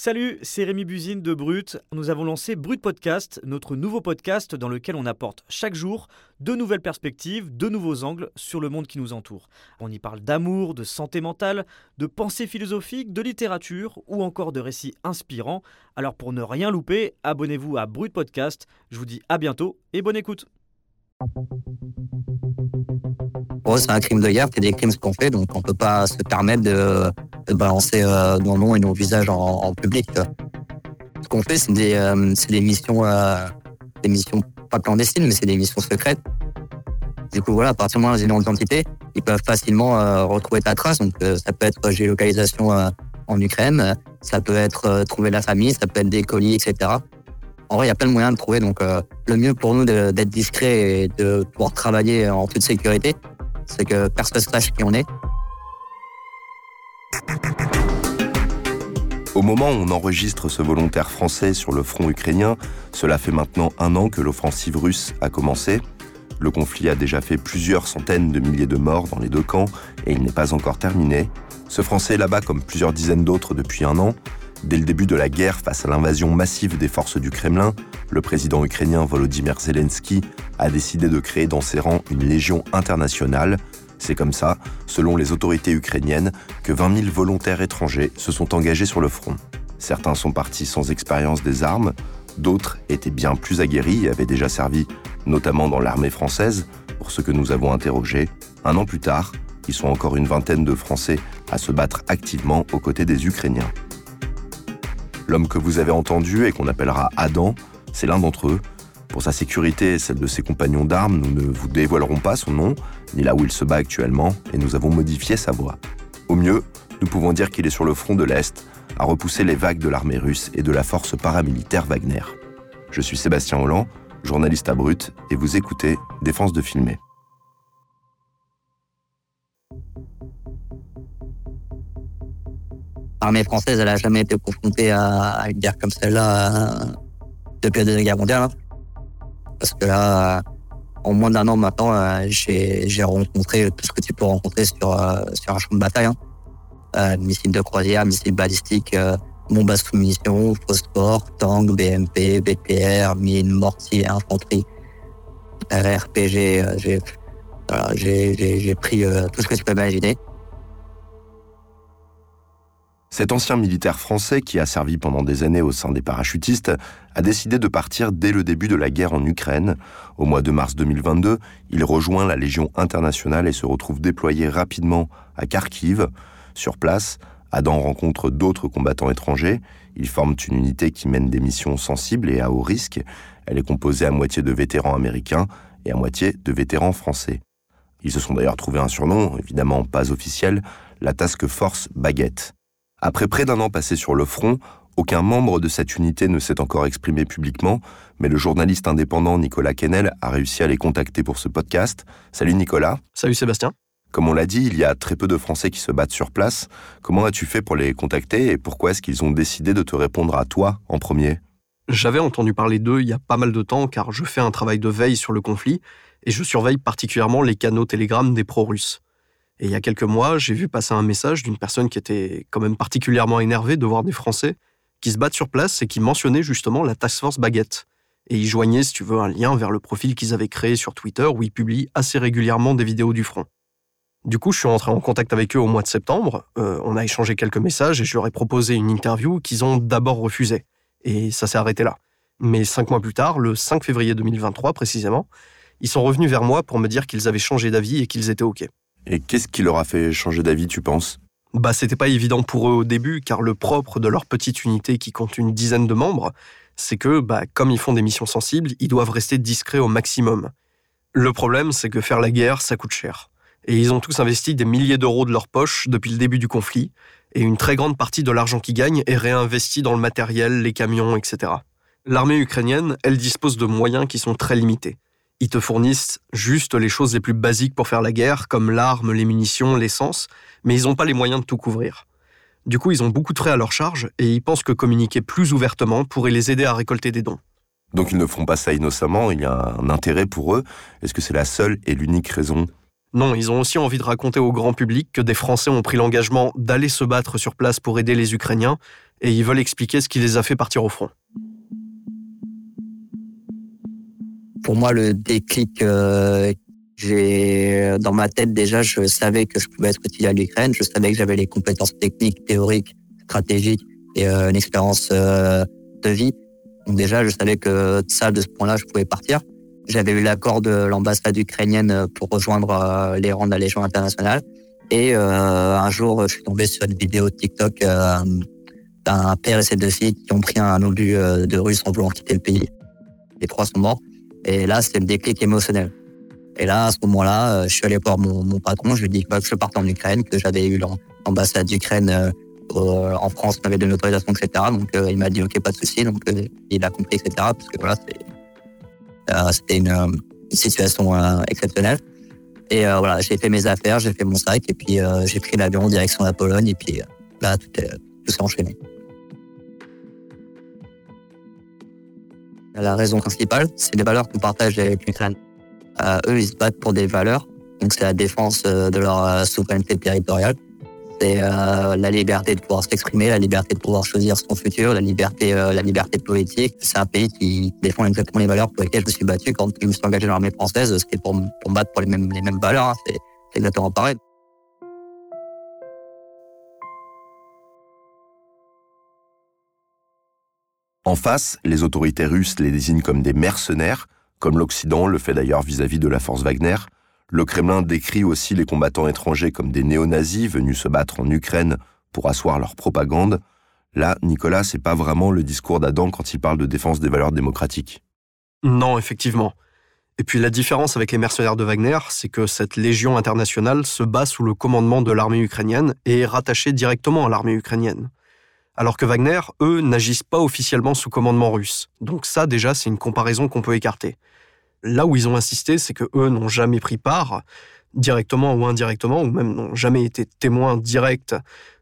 Salut, c'est Rémi Buzine de Brut. Nous avons lancé Brut Podcast, notre nouveau podcast dans lequel on apporte chaque jour de nouvelles perspectives, de nouveaux angles sur le monde qui nous entoure. On y parle d'amour, de santé mentale, de pensée philosophique, de littérature ou encore de récits inspirants. Alors pour ne rien louper, abonnez-vous à Brut Podcast. Je vous dis à bientôt et bonne écoute. Pour eux, c'est un crime de guerre, c'est des crimes qu'on fait, donc on peut pas se permettre de, balancer euh, nos noms et nos visages en, public. Ce qu'on fait, c'est des, euh, missions, euh, des missions pas clandestines, mais c'est des missions secrètes. Du coup, voilà, à partir du moment où ils ont l'identité, ils peuvent facilement retrouver ta trace. Donc, ça peut être géolocalisation en Ukraine, ça peut être trouver la famille, ça peut être des colis, etc. En vrai, il y a plein de moyens de trouver. Donc, le mieux pour nous d'être discret et de pouvoir travailler en toute sécurité, c'est que personne ne sache qui on est. Au moment où on enregistre ce volontaire français sur le front ukrainien, cela fait maintenant un an que l'offensive russe a commencé. Le conflit a déjà fait plusieurs centaines de milliers de morts dans les deux camps et il n'est pas encore terminé. Ce Français est là-bas comme plusieurs dizaines d'autres depuis un an. Dès le début de la guerre face à l'invasion massive des forces du Kremlin, le président ukrainien Volodymyr Zelensky a décidé de créer dans ses rangs une légion internationale. C'est comme ça, selon les autorités ukrainiennes, que 20 000 volontaires étrangers se sont engagés sur le front. Certains sont partis sans expérience des armes, d'autres étaient bien plus aguerris et avaient déjà servi, notamment dans l'armée française, pour ce que nous avons interrogés. Un an plus tard, ils sont encore une vingtaine de Français à se battre activement aux côtés des Ukrainiens. L'homme que vous avez entendu et qu'on appellera Adam, c'est l'un d'entre eux. Pour sa sécurité et celle de ses compagnons d'armes, nous ne vous dévoilerons pas son nom, ni là où il se bat actuellement, et nous avons modifié sa voix. Au mieux, nous pouvons dire qu'il est sur le front de l'Est, à repousser les vagues de l'armée russe et de la force paramilitaire Wagner. Je suis Sébastien Holland, journaliste à Brut, et vous écoutez Défense de filmer. L'armée française, elle a jamais été confrontée à, une guerre comme celle-là euh, depuis la Deuxième Guerre mondiale. hein. Parce que là, en moins d'un an maintenant, euh, j'ai rencontré tout ce que tu peux rencontrer sur, euh, sur un champ de bataille. Hein. Euh, missiles de croisière, missiles balistiques, euh, bombes à sous-munitions, phosphore, tanks, BMP, BPR, mines, mortiers, infanterie, RPG. euh, j'ai voilà, pris tout ce que tu peux imaginer. Cet ancien militaire français qui a servi pendant des années au sein des parachutistes a décidé de partir dès le début de la guerre en Ukraine. Au mois de mars 2022, il rejoint la Légion internationale et se retrouve déployé rapidement à Kharkiv. Sur place, Adam rencontre d'autres combattants étrangers. Ils forment une unité qui mène des missions sensibles et à haut risque. Elle est composée à moitié de vétérans américains et à moitié de vétérans français. Ils se sont d'ailleurs trouvé un surnom, évidemment pas officiel, la Task Force Baguette. Après près d'un an passé sur le front, aucun membre de cette unité ne s'est encore exprimé publiquement, mais le journaliste indépendant Nicolas Kennel a réussi à les contacter pour ce podcast. Salut Nicolas. Salut Sébastien. Comme on l'a dit, il y a très peu de Français qui se battent sur place. Comment as-tu fait pour les contacter et pourquoi est-ce qu'ils ont décidé de te répondre à toi en premier? J'avais entendu parler d'eux il y a pas mal de temps car je fais un travail de veille sur le conflit et je surveille particulièrement les canaux Telegram des pro-russes. Et il y a quelques mois, j'ai vu passer un message d'une personne qui était quand même particulièrement énervée de voir des Français qui se battent sur place et qui mentionnait justement la Task Force Baguette. Et ils joignaient, si tu veux, un lien vers le profil qu'ils avaient créé sur Twitter où ils publient assez régulièrement des vidéos du front. Du coup, je suis entré en contact avec eux au mois de septembre. Euh, on a échangé quelques messages et je leur ai proposé une interview qu'ils ont d'abord refusée. Et ça s'est arrêté là. Mais cinq mois plus tard, le 5 février 2023 précisément, ils sont revenus vers moi pour me dire qu'ils avaient changé d'avis et qu'ils étaient OK. Et qu'est-ce qui leur a fait changer d'avis, tu penses? Bah, c'était pas évident pour eux au début, car le propre de leur petite unité qui compte une dizaine de membres, c'est que, bah, comme ils font des missions sensibles, ils doivent rester discrets au maximum. Le problème, c'est que faire la guerre, ça coûte cher. Et ils ont tous investi des milliers d'euros de leur poche depuis le début du conflit, et une très grande partie de l'argent qu'ils gagnent est réinvesti dans le matériel, les camions, etc. L'armée ukrainienne, elle dispose de moyens qui sont très limités. Ils te fournissent juste les choses les plus basiques pour faire la guerre, comme l'arme, les munitions, l'essence, mais ils n'ont pas les moyens de tout couvrir. Du coup, ils ont beaucoup de frais à leur charge et ils pensent que communiquer plus ouvertement pourrait les aider à récolter des dons. Donc ils ne font pas ça innocemment, il y a un intérêt pour eux. Est-ce que c'est la seule et l'unique raison? Non, ils ont aussi envie de raconter au grand public que des Français ont pris l'engagement d'aller se battre sur place pour aider les Ukrainiens et ils veulent expliquer ce qui les a fait partir au front. Pour moi, le déclic, euh, j'ai dans ma tête déjà, je savais que je pouvais être utile à l'Ukraine. Je savais que j'avais les compétences techniques, théoriques, stratégiques et euh, une expérience euh, de vie. Donc déjà, je savais que ça, de ce point-là, je pouvais partir. J'avais eu l'accord de l'ambassade ukrainienne pour rejoindre euh, les rangs de la Légion internationale. Et euh, un jour, je suis tombé sur une vidéo de TikTok euh, d'un père et ses deux filles qui ont pris un obus de Russes en voulant quitter le pays. Les trois sont morts. Et là, c'était le déclic émotionnel. Et là, à ce moment-là, je suis allé voir mon, mon patron. Je lui ai dit que je partais en Ukraine, que j'avais eu l'ambassade d'Ukraine en France, on avait de l'autorisation, etc. Donc, il m'a dit, OK, pas de souci. Donc, il a compris, etc. Parce que voilà, c'est euh, c'était une, euh, situation euh, exceptionnelle. Et voilà, j'ai fait mes affaires, j'ai fait mon sac, et puis j'ai pris l'avion en direction de la Pologne, et puis là, tout s'est enchaîné. La raison principale, c'est les valeurs qu'on partage avec l'Ukraine. eux, ils se battent pour des valeurs, donc c'est la défense de leur souveraineté territoriale c'est euh, la liberté de pouvoir s'exprimer, la liberté de pouvoir choisir son futur, la liberté, euh, la liberté politique. C'est un pays qui défend exactement les valeurs pour lesquelles je me suis battu quand je me suis engagé dans l'armée française. C'était pour, pour me battre pour les mêmes, les mêmes valeurs. Hein. C'est exactement pareil. En face, les autorités russes les désignent comme des mercenaires, comme l'Occident le fait d'ailleurs vis-à-vis de la force Wagner. Le Kremlin décrit aussi les combattants étrangers comme des néo-nazis venus se battre en Ukraine pour asseoir leur propagande. Là, Nicolas, c'est pas vraiment le discours d'Adam quand il parle de défense des valeurs démocratiques. Non, effectivement. Et puis la différence avec les mercenaires de Wagner, c'est que cette légion internationale se bat sous le commandement de l'armée ukrainienne et est rattachée directement à l'armée ukrainienne. Alors que Wagner, eux, n'agissent pas officiellement sous commandement russe. Donc ça, déjà, c'est une comparaison qu'on peut écarter. Là où ils ont insisté, c'est que eux n'ont jamais pris part, directement ou indirectement, ou même n'ont jamais été témoins directs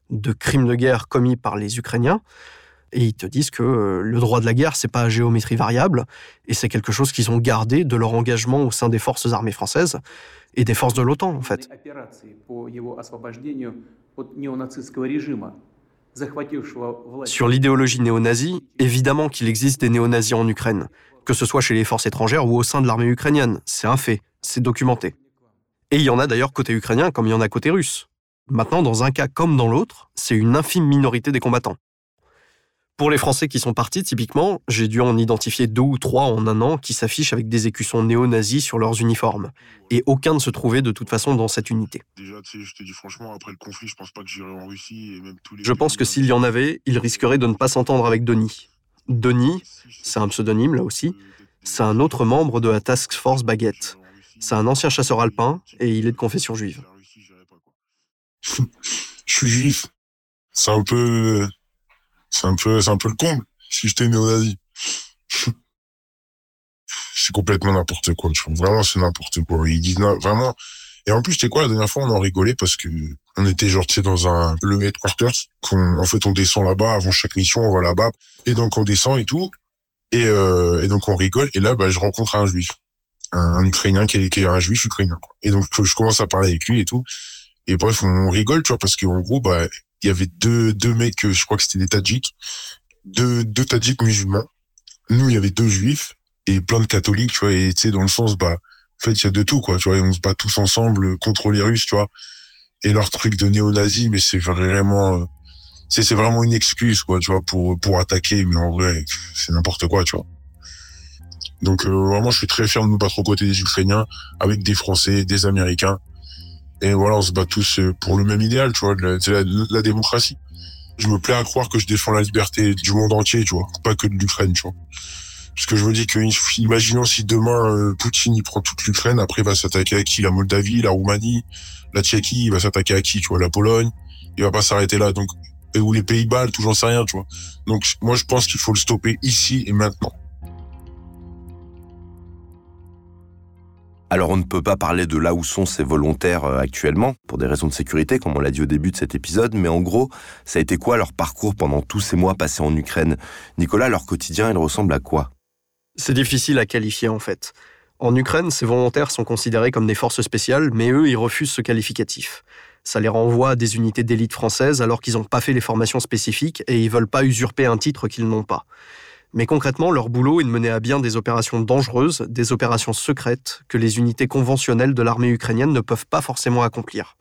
de crimes de guerre commis par les Ukrainiens. Et ils te disent que euh, le droit de la guerre, c'est pas à géométrie variable, et c'est quelque chose qu'ils ont gardé de leur engagement au sein des forces armées françaises et des forces de l'OTAN, en fait. Sur l'idéologie néo-nazie, évidemment qu'il existe des néo-nazis en Ukraine que ce soit chez les forces étrangères ou au sein de l'armée ukrainienne. C'est un fait, c'est documenté. Et il y en a d'ailleurs côté ukrainien comme il y en a côté russe. Maintenant, dans un cas comme dans l'autre, c'est une infime minorité des combattants. Pour les Français qui sont partis, typiquement, j'ai dû en identifier deux ou trois en un an qui s'affichent avec des écussons néo-nazis sur leurs uniformes. Et aucun ne se trouvait de toute façon dans cette unité. Déjà, tu sais, je te dis franchement, après le conflit, je pense pas que j'irai en Russie. Et même tous les je pense que s'il y en avait, il risquerait de ne pas s'entendre avec Denis. Denis, c'est un pseudonyme là aussi, c'est un autre membre de la Task Force Baguette. C'est un ancien chasseur alpin et il est de confession juive. Je suis juif. C'est un peu, c'est un peu, c'est un peu le comble. Si j'étais néo-nazi. c'est complètement n'importe quoi. Vraiment, c'est n'importe quoi. Ils disent vraiment. Et en plus, sais quoi, la dernière fois, on en rigolait parce que on était genre, tu sais, dans un, le headquarters, qu'on, en fait, on descend là-bas avant chaque mission, on va là-bas. Et donc, on descend et tout. Et, euh, et donc, on rigole. Et là, bah, je rencontre un juif. Un, Ukrainien qui est, qui est, un juif ukrainien. Et donc, je commence à parler avec lui et tout. Et bref, on, rigole, tu vois, parce qu'en gros, bah, il y avait deux, deux mecs, je crois que c'était des Tadjiks. Deux, deux Tadjiks musulmans. Nous, il y avait deux juifs et plein de catholiques, tu vois, et tu sais, dans le sens, bah, en fait, il y a de tout, quoi, tu vois, et on se bat tous ensemble contre les Russes, tu vois et leur truc de néo-nazi, mais c'est vraiment, c'est c'est vraiment une excuse quoi, tu vois, pour pour attaquer, mais en vrai, c'est n'importe quoi, tu vois. Donc euh, vraiment, je suis très fier de nous battre aux côtés des Ukrainiens, avec des Français, des Américains, et voilà, on se bat tous euh, pour le même idéal, tu vois, c'est la, démocratie. Je me plais à croire que je défends la liberté du monde entier, tu vois, pas que de l'Ukraine, tu vois. Parce que je me dis que, imaginons si demain euh, Poutine il prend toute l'Ukraine, après il va s'attaquer à qui? La Moldavie, la Roumanie, la Tchéquie, il va s'attaquer à qui Tu vois, la Pologne, il va pas s'arrêter là. Donc, ou les Pays-Bas, tout j'en sais rien, tu vois. Donc, moi, je pense qu'il faut le stopper ici et maintenant. Alors on ne peut pas parler de là où sont ces volontaires euh, actuellement, pour des raisons de sécurité, comme on l'a dit au début de cet épisode, mais en gros, ça a été quoi leur parcours pendant tous ces mois passés en Ukraine? Nicolas, leur quotidien, il ressemble à quoi? C'est difficile à qualifier en fait. En Ukraine, ces volontaires sont considérés comme des forces spéciales, mais eux, ils refusent ce qualificatif. Ça les renvoie à des unités d'élite françaises alors qu'ils n'ont pas fait les formations spécifiques et ils veulent pas usurper un titre qu'ils n'ont pas. Mais concrètement, leur boulot est de mener à bien des opérations dangereuses, des opérations secrètes que les unités conventionnelles de l'armée ukrainienne ne peuvent pas forcément accomplir.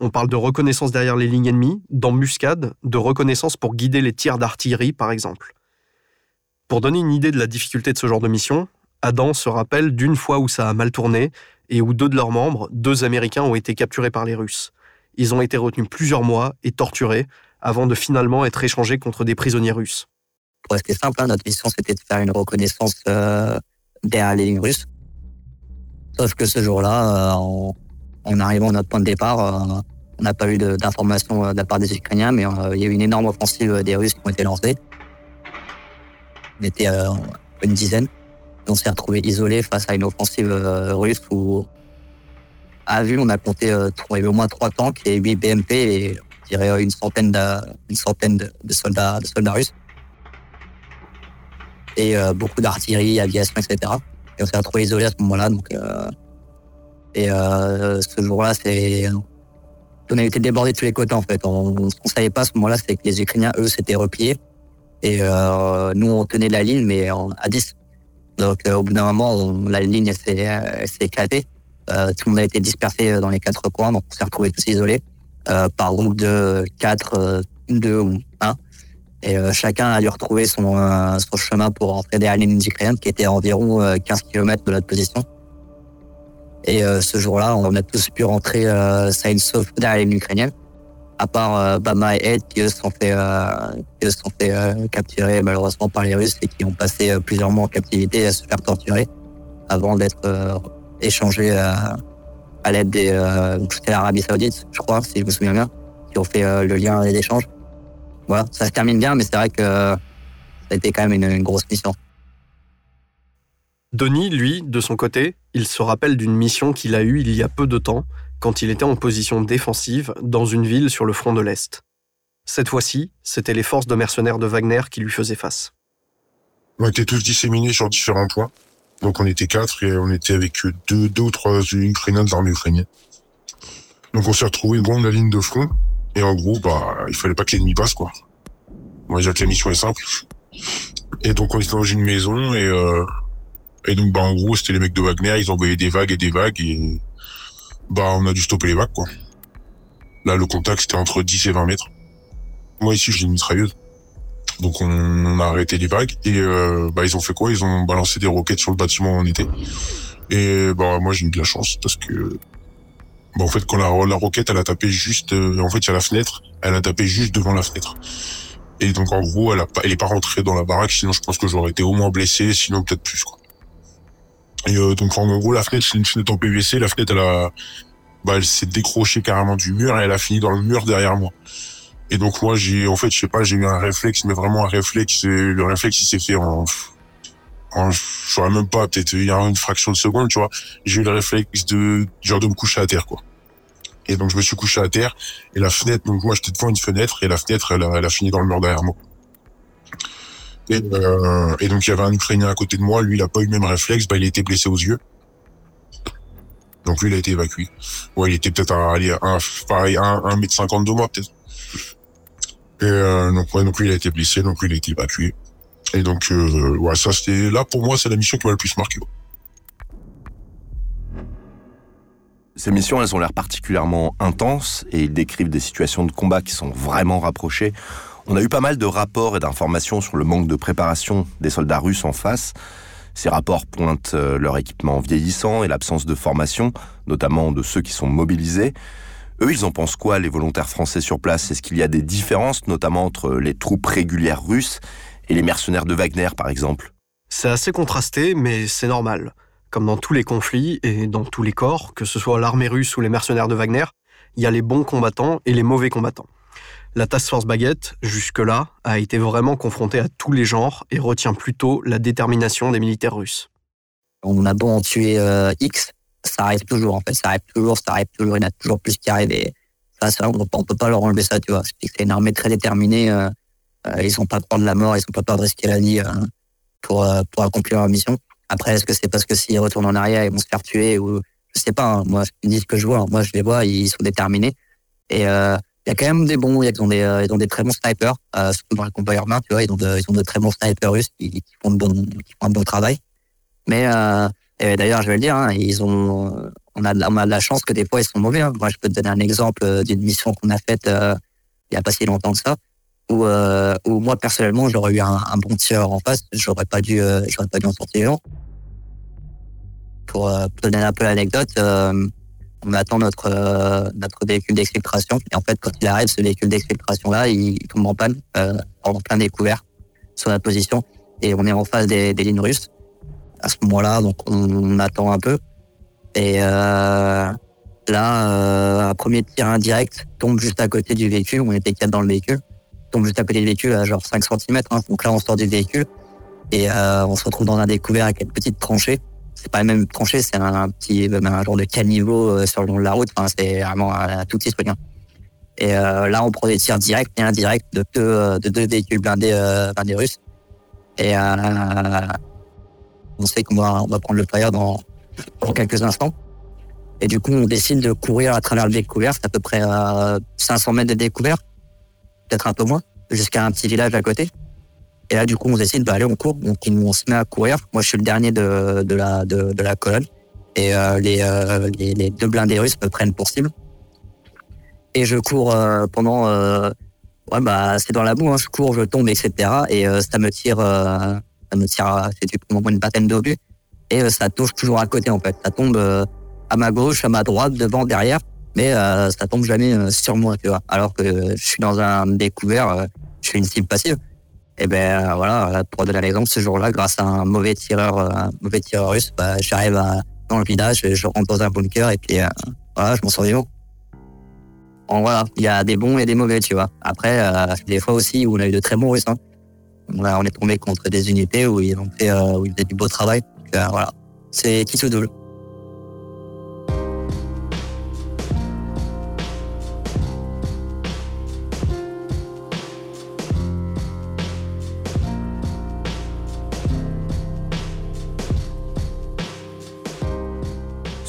On parle de reconnaissance derrière les lignes ennemies, d'embuscade, de reconnaissance pour guider les tirs d'artillerie, par exemple. Pour donner une idée de la difficulté de ce genre de mission, Adam se rappelle d'une fois où ça a mal tourné et où deux de leurs membres, deux Américains, ont été capturés par les Russes. Ils ont été retenus plusieurs mois et torturés avant de finalement être échangés contre des prisonniers russes. Pour rester simple, hein, notre mission c'était de faire une reconnaissance euh, derrière les lignes russes. Sauf que ce jour-là, euh, en, arrivant à notre point de départ, euh, on n'a pas eu d'informations de, la part des Ukrainiens, mais il y a eu une énorme offensive des Russes qui ont été lancées. On était une dizaine. On s'est retrouvé isolé face à une offensive russe où, à vue, on a compté trouvé au moins trois tanks et huit BMP et je dirais une centaine de, une centaine de soldats, de soldats russes et euh, beaucoup d'artillerie, aviation, etc. Et on s'est retrouvé isolé à ce moment-là. Donc, euh, et euh, ce jour-là, c'est on a été débordé de tous les côtés en fait. On, qu'on savait pas à ce moment-là, c'est que les Ukrainiens, eux, s'étaient repliés. Et euh, nous, on tenait la ligne, mais à 10. Donc au bout d'un moment, on, la ligne s'est éclatée. tout le monde a été dispersé dans les quatre coins, donc on s'est retrouvé tous isolés par groupe de 4, 2 ou 1. Et euh, chacun a dû retrouver son, euh, son chemin pour rentrer derrière les lignes qui était à environ 15 euh, km de notre position. Et ce jour-là, on a tous pu rentrer ça une sauf derrière les lignes ukrainiennes, à part Bama et Ed qui eux sont fait, qui eux sont fait capturer malheureusement par les Russes et qui ont passé plusieurs mois en captivité à se faire torturer avant d'être échangés à l'aide des l'Arabie Saoudite, je crois, si je me souviens bien, qui ont fait le lien des échanges. Voilà, ça se termine bien, mais c'est vrai que ça a été quand même une, grosse mission. Denis, lui, de son côté, il se rappelle d'une mission qu'il a eue il y a peu de temps, quand il était en position défensive dans une ville sur le front de l'Est. Cette fois-ci, c'était les forces de mercenaires de Wagner qui lui faisaient face. On était tous disséminés sur différents points. Donc on était quatre et on était avec deux, deux ou trois Ukrainiens de l'armée ukrainienne. Donc on s'est retrouvés dans la ligne de front et en gros, bah, il fallait pas que l'ennemi passe, quoi. On va dire que la mission est simple. Et donc, on était dans une maison et, euh, et donc, bah, en gros, c'était les mecs de Wagner, ils envoyaient des vagues et des vagues et, bah, on a dû stopper les vagues, quoi. Là, le contact, c'était entre 10 et 20 mètres. Moi, ici, j'ai une mitrailleuse. Donc, on, a arrêté les vagues et, euh, bah, ils ont fait quoi? Ils ont balancé des roquettes sur le bâtiment où on était. Et, bah, moi, j'ai eu de la chance parce que, Bon, en fait, quand la, la roquette, elle a tapé juste, euh, en fait, il y a la fenêtre, elle a tapé juste devant la fenêtre. Et donc, en gros, elle a pas, elle est pas rentrée dans la baraque, sinon je pense que j'aurais été au moins blessé, sinon peut-être plus, quoi. Et euh, donc, en gros, la fenêtre, c'est une fenêtre en PVC, la fenêtre, elle a, bah, elle s'est décrochée carrément du mur et elle a fini dans le mur derrière moi. Et donc, moi, j'ai, en fait, je sais pas, j'ai eu un réflexe, mais vraiment un réflexe, le réflexe, il s'est fait en, en, je saurais même pas, peut-être il y a une fraction de seconde, tu vois, j'ai eu le réflexe de genre de me coucher à terre, quoi. Et donc je me suis couché à terre et la fenêtre, donc moi j'étais devant une fenêtre et la fenêtre, elle a, elle a fini dans le mur derrière moi. Et, euh, et donc il y avait un Ukrainien à côté de moi, lui il a pas eu le même réflexe, bah il a été blessé aux yeux. Donc lui il a été évacué. Ouais, il était peut-être à un, pareil, un, un mètre cinquante de moi peut-être. Et euh, donc ouais, donc lui il a été blessé, donc lui il a été évacué. Et donc, euh, ça, c'était là pour moi, c'est la mission qui m'a le plus marqué. Ces missions, elles ont l'air particulièrement intenses et ils décrivent des situations de combat qui sont vraiment rapprochées. On a eu pas mal de rapports et d'informations sur le manque de préparation des soldats russes en face. Ces rapports pointent euh, leur équipement vieillissant et l'absence de formation, notamment de ceux qui sont mobilisés. Eux, ils en pensent quoi, les volontaires français sur place? Est-ce qu'il y a des différences, notamment entre les troupes régulières russes et les mercenaires de Wagner, par exemple C'est assez contrasté, mais c'est normal. Comme dans tous les conflits et dans tous les corps, que ce soit l'armée russe ou les mercenaires de Wagner, il y a les bons combattants et les mauvais combattants. La Task Force Baguette, jusque-là, a été vraiment confrontée à tous les genres et retient plutôt la détermination des militaires russes. On a beau en tuer euh, X, ça arrive toujours, en fait, ça arrive toujours, ça arrive toujours, il y en a toujours plus qui arrivent et ça, on ne peut pas leur enlever ça, tu vois. C'est une armée très déterminée, euh, ils n'ont pas peur de la mort, ils n'ont pas peur de risquer la vie euh, pour, euh, pour accomplir leur mission. Après, est-ce que c'est parce que s'ils retournent en arrière, ils vont se faire tuer ou je sais pas, hein, moi, je dis ce que je vois. Moi, je les vois, ils sont déterminés. Et euh, il y a quand même des bons, ils ont des, euh, ils ont des très bons snipers, euh, surtout dans les combats urbains, tu vois, ils ont de, ils ont de très bons snipers russes qui, qui font de bon, qui font un bon travail. Mais euh, d'ailleurs, je vais le dire, hein, ils ont, on a, de la, de chance que des fois ils sont mauvais. Hein. Moi, je peux te donner un exemple euh, d'une mission qu'on a faite euh, il y a pas si longtemps que ça, où, euh, moi personnellement, j'aurais eu un, un bon tireur en face, j'aurais pas dû, euh, j'aurais pas dû en sortir. Pour euh, donner un peu l'anecdote, euh, on attend notre euh, notre véhicule d'exfiltration et en fait, quand il arrive, ce véhicule d'exfiltration là, il, il tombe en panne euh, en plein découvert sur la position et on est en face des, des lignes russes. À ce moment-là, donc on, on attend un peu et là, un premier tir indirect tombe juste à côté du véhicule. On était quatre dans le véhicule. Tombe juste à côté du véhicule à genre 5 cm. Hein. Donc là, on sort du véhicule et euh, on se retrouve dans un découvert avec une petite tranchée. C'est pas même une tranchée, c'est un, petit même un genre de caniveau euh, sur le long de la route. C'est vraiment un, tout petit truc. hein. Et euh, là, on prend des tirs directs et indirects de deux, euh, de deux véhicules blindés, euh, blindés russes. Et euh, on sait qu'on va, on va prendre le fire dans, dans quelques instants. Et du coup, on décide de courir à travers le découvert. C'est à peu près à 500 mètres de découvert, peut-être un peu moins, jusqu'à un petit village à côté. Et là, du coup, on décide, bah, allez, on court. Donc, on, se met à courir. Moi, je suis le dernier de, de, la, de, de la colonne. Et euh, les, euh, les, deux blindés russes me prennent pour cible. Et je cours euh, pendant... euh, ouais, bah, c'est dans la boue. Hein. Je cours, je tombe, etc. Et euh, ça me tire... euh, ça me tire... C'est du coup, une vingtaine d'obus. Et ça touche toujours à côté, en fait. Ça tombe à ma gauche, à ma droite, devant, derrière. Mais euh, ça tombe jamais euh, sur moi, tu vois. Alors que euh, je suis dans un découvert, euh, je suis une cible passive. Et ben euh, voilà, pour donner l'exemple, ce jour-là, grâce à un mauvais tireur, euh, un mauvais tireur russe, bah, j'arrive dans le village, je rentre dans un bunker et puis euh, voilà, je m'en sors vivant. Bon, voilà, il y a des bons et des mauvais, tu vois. Après, euh, des fois aussi où on a eu de très bons Russes. Hein. On, a- on est tombé contre des unités où ils ont fait, euh, où ils faisaient du beau travail. Donc, euh, voilà, c'est qui se double.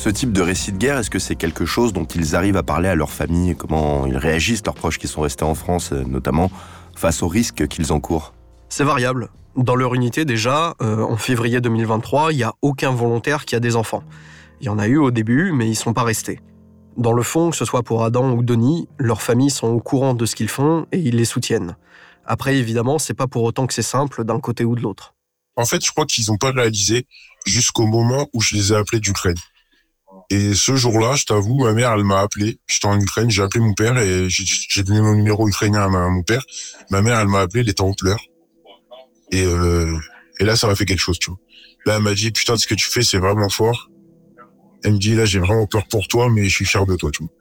Ce type de récit de guerre, est-ce que c'est quelque chose dont ils arrivent à parler à leur famille Comment ils réagissent, leurs proches qui sont restés en France, euh, notamment, face aux risques qu'ils encourent? C'est variable. Dans leur unité, déjà, euh, en février 2023, il n'y a aucun volontaire qui a des enfants. Il y en a eu au début, mais ils sont pas restés. Dans le fond, que ce soit pour Adam ou Denis, leurs familles sont au courant de ce qu'ils font et ils les soutiennent. Après, évidemment, c'est pas pour autant que c'est simple d'un côté ou de l'autre. En fait, je crois qu'ils n'ont pas réalisé jusqu'au moment où je les ai appelés d'Ukraine. Et ce jour-là, je t'avoue, ma mère, elle m'a appelé. J'étais en Ukraine, j'ai appelé mon père et j'ai- donné mon numéro ukrainien à, mon père. Ma mère, elle m'a appelé, elle était en pleurs. Et, euh, et là, ça m'a fait quelque chose, tu vois. Là, elle m'a dit, putain, ce que tu fais, c'est vraiment fort. Elle me dit, là, j'ai vraiment peur pour toi, mais je suis fier de toi, tu vois.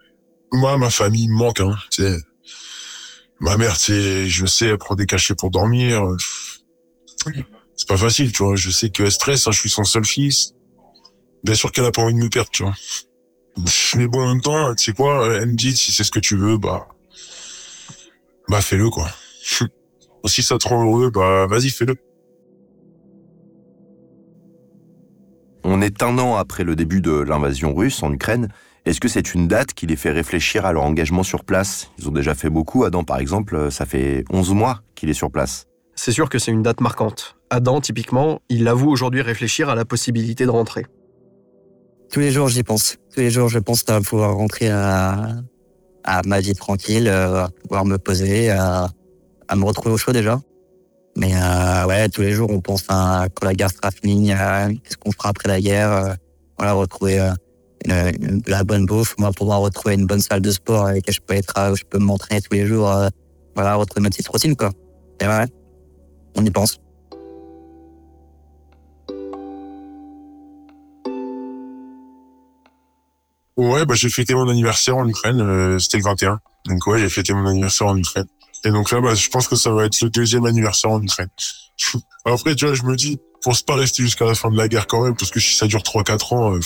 Moi, ma famille me manque, hein, tu sais. Ma mère, sais, je sais, elle prend des cachets pour dormir. C'est pas facile, tu vois. Je sais qu'elle stresse, hein, je suis son seul fils. Bien sûr qu'elle a pas envie de me perdre, tu vois. Mais bon, en même temps, tu sais quoi, elle me dit, si c'est ce que tu veux, bah, bah, fais-le, quoi. si ça te rend heureux, bah, vas-y, fais-le. On est un an après le début de l'invasion russe en Ukraine. Est-ce que c'est une date qui les fait réfléchir à leur engagement sur place? Ils ont déjà fait beaucoup. Adam, par exemple, ça fait 11 mois qu'il est sur place. C'est sûr que c'est une date marquante. Adam, typiquement, il avoue aujourd'hui réfléchir à la possibilité de rentrer. Tous les jours, j'y pense. Tous les jours, je pense à pouvoir rentrer à, à ma vie tranquille, euh, à pouvoir me poser, à, à me retrouver au chaud déjà. Mais euh, ouais, tous les jours, on pense à quand la guerre sera finie, à qu'est-ce qu'on fera après la guerre. euh, voilà, retrouver euh, une, une- la bonne bouffe, moi pouvoir retrouver une bonne salle de sport avec laquelle je peux être, euh, où je peux m'entraîner tous les jours. euh, voilà, retrouver ma petite routine quoi. Et ouais, on y pense. Ouais, bah, j'ai fêté mon anniversaire en Ukraine, euh, c'était le 21. Donc ouais, j'ai fêté mon anniversaire en Ukraine. Et donc là, bah, je pense que ça va être le deuxième anniversaire en Ukraine. Après, tu vois, je me dis, pense pas rester jusqu'à la fin de la guerre quand même, parce que si ça dure 3-4 ans, euh,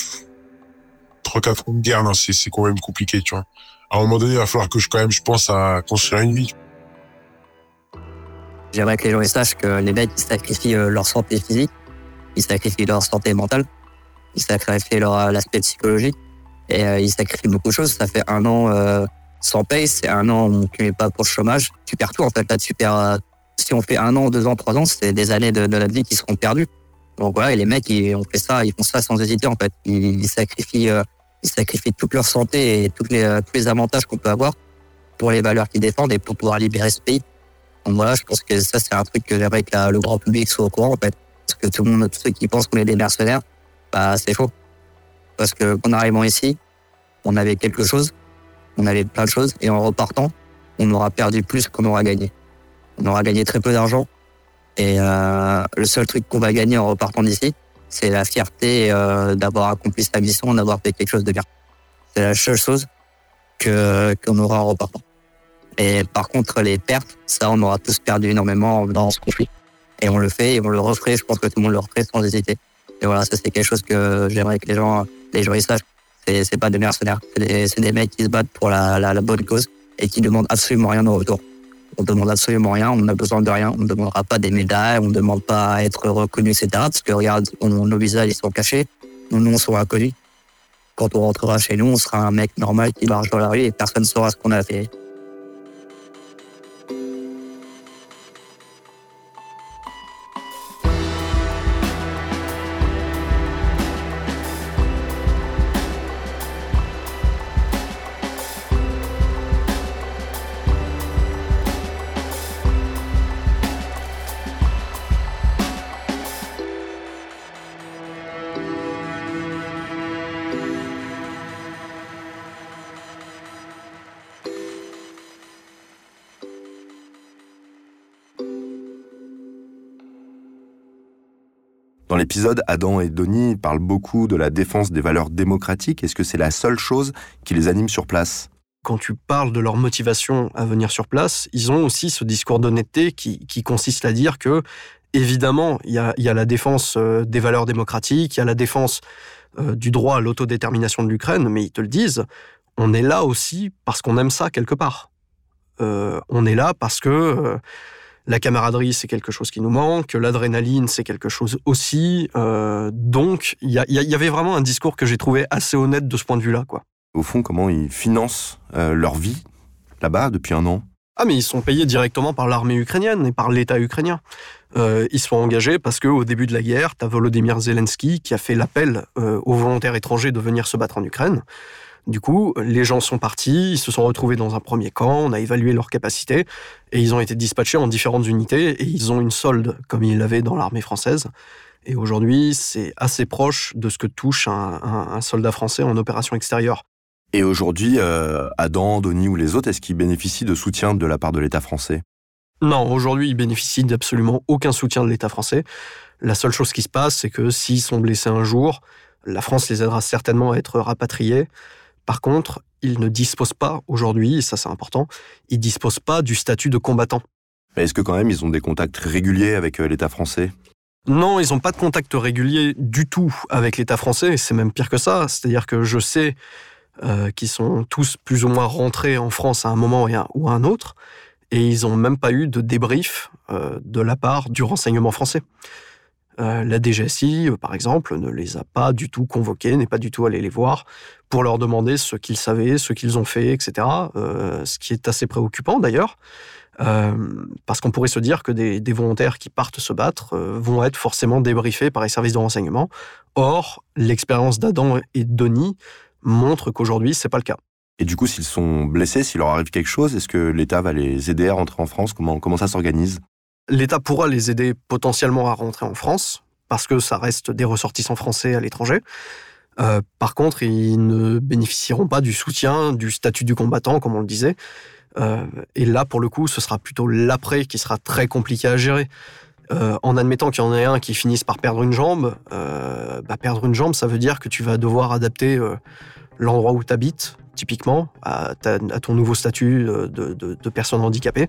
3-4 ans de guerre, c'est, quand même compliqué, tu vois. À un moment donné, il va falloir que je, quand même, je pense à construire une vie. J'aimerais que les gens sachent que les mecs ils sacrifient euh, leur santé physique, ils sacrifient leur santé mentale, ils sacrifient leur euh, l'aspect psychologique Et euh, ils sacrifient beaucoup de choses. Ça fait un an euh, sans paye, c'est un an où tu n'es pas pour le chômage. Tu perds tout en fait. Là, tu perds. euh, si on fait un an, deux ans, trois ans, c'est des années de, de la vie qui seront perdues. Donc voilà, et les mecs, ils ont fait ça, ils font ça sans hésiter en fait. Ils, ils sacrifient, euh, ils sacrifient toute leur santé et toutes les, euh, tous les avantages qu'on peut avoir pour les valeurs qu'ils défendent et pour pouvoir libérer ce pays. Donc voilà, je pense que ça c'est un truc que j'aimerais que le grand public soit au courant en fait, parce que tout le monde, tous ceux qui pensent qu'on est des mercenaires, bah c'est faux. Parce que en arrivant ici, on avait quelque chose, on avait plein de choses, et en repartant, on aura perdu plus qu'on aura gagné. On aura gagné très peu d'argent, et euh, le seul truc qu'on va gagner en repartant d'ici, c'est la fierté euh, d'avoir accompli sa mission, d'avoir fait quelque chose de bien. C'est la seule chose que qu'on aura en repartant. Et par contre, les pertes, ça, on aura tous perdu énormément dans ce conflit. Et on le fait, et on le referait. Je pense que tout le monde le referait sans hésiter. Et voilà, ça c'est quelque chose que j'aimerais que les gens, les gens ils. C'est pas des mercenaires, c'est des, des mecs qui se battent pour la, bonne cause et qui demandent absolument rien en retour. On demande absolument rien, on n'a besoin de rien, on ne demandera pas des médailles, on ne demande pas à être reconnu, etc. Parce que regarde, nos visages ils sont cachés, nos noms sont inconnus. Quand on rentrera chez nous, on sera un mec normal qui marche dans la rue et personne ne saura ce qu'on a fait. Dans l'épisode, Adam et Donnie parlent beaucoup de la défense des valeurs démocratiques. Est-ce que c'est la seule chose qui les anime sur place? Quand tu parles de leur motivation à venir sur place, ils ont aussi ce discours d'honnêteté qui, consiste à dire que, évidemment, il y a, la défense euh, des valeurs démocratiques, il y a la défense euh, du droit à l'autodétermination de l'Ukraine, mais ils te le disent, on est là aussi parce qu'on aime ça quelque part. Euh, on est là parce que la camaraderie, c'est quelque chose qui nous manque, l'adrénaline, c'est quelque chose aussi. Euh, donc, il y, avait vraiment un discours que j'ai trouvé assez honnête de ce point de vue-là, quoi. Au fond, comment ils financent euh, leur vie là-bas depuis un an? Ah, mais ils sont payés directement par l'armée ukrainienne et par l'État ukrainien. Euh, ils sont engagés parce qu'au début de la guerre, tu as Volodymyr Zelensky qui a fait l'appel euh, aux volontaires étrangers de venir se battre en Ukraine. Du coup, les gens sont partis, ils se sont retrouvés dans un premier camp, on a évalué leurs capacités, et ils ont été dispatchés en différentes unités, et ils ont une solde, comme ils l'avaient dans l'armée française. Et aujourd'hui, c'est assez proche de ce que touche un, un- un soldat français en opération extérieure. Et aujourd'hui, euh, Adam, Donnie ou les autres, est-ce qu'ils bénéficient de soutien de la part de l'État français? Non, aujourd'hui, ils bénéficient d'absolument aucun soutien de l'État français. La seule chose qui se passe, c'est que s'ils sont blessés un jour, la France les aidera certainement à être rapatriés. Par contre, ils ne disposent pas aujourd'hui, et ça c'est important, ils disposent pas du statut de combattant. Mais Est-ce que quand même ils ont des contacts réguliers avec euh, l'État français? Non, ils n'ont pas de contact régulier du tout avec l'État français, c'est même pire que ça. C'est-à-dire que je sais euh, qu'ils sont tous plus ou moins rentrés en France à un moment ou à un autre, et ils n'ont même pas eu de débrief euh, de la part du renseignement français. Euh, la DGSI, euh, par exemple, ne les a pas du tout convoqués, n'est pas du tout allé les voir pour leur demander ce qu'ils savaient, ce qu'ils ont fait, etc. Euh, ce qui est assez préoccupant d'ailleurs, parce qu'on pourrait se dire que des, volontaires qui partent se battre vont être forcément débriefés par les services de renseignement. Or, l'expérience d'Adam et de montre qu'aujourd'hui, c'est pas le cas. Et du coup, s'ils sont blessés, s'il leur arrive quelque chose, est-ce que l'État va les aider à rentrer en France? Comment, comment ça s'organise? L'État pourra les aider potentiellement à rentrer en France, parce que ça reste des ressortissants français à l'étranger. Euh, par contre, ils ne bénéficieront pas du soutien du statut du combattant, comme on le disait. Euh, et là, pour le coup, ce sera plutôt l'après qui sera très compliqué à gérer. Euh, en admettant qu'il y en ait un qui finisse par perdre une jambe, bah, perdre une jambe, ça veut dire que tu vas devoir adapter l'endroit où tu habites, typiquement, à, ta- à ton nouveau statut euh, de, de- de personne handicapée.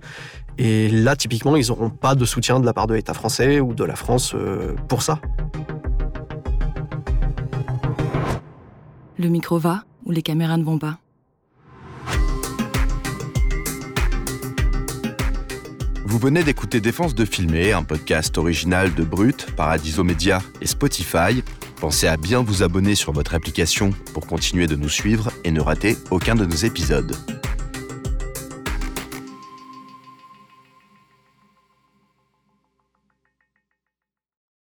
Et là, typiquement, ils n'auront pas de soutien de la part de l'État français ou de la France euh, pour ça. Le micro va ou les caméras ne vont pas? Vous venez d'écouter Défense de filmer, un podcast original de Brut, Paradiso Média et Spotify. Pensez à bien vous abonner sur votre application pour continuer de nous suivre et ne rater aucun de nos épisodes.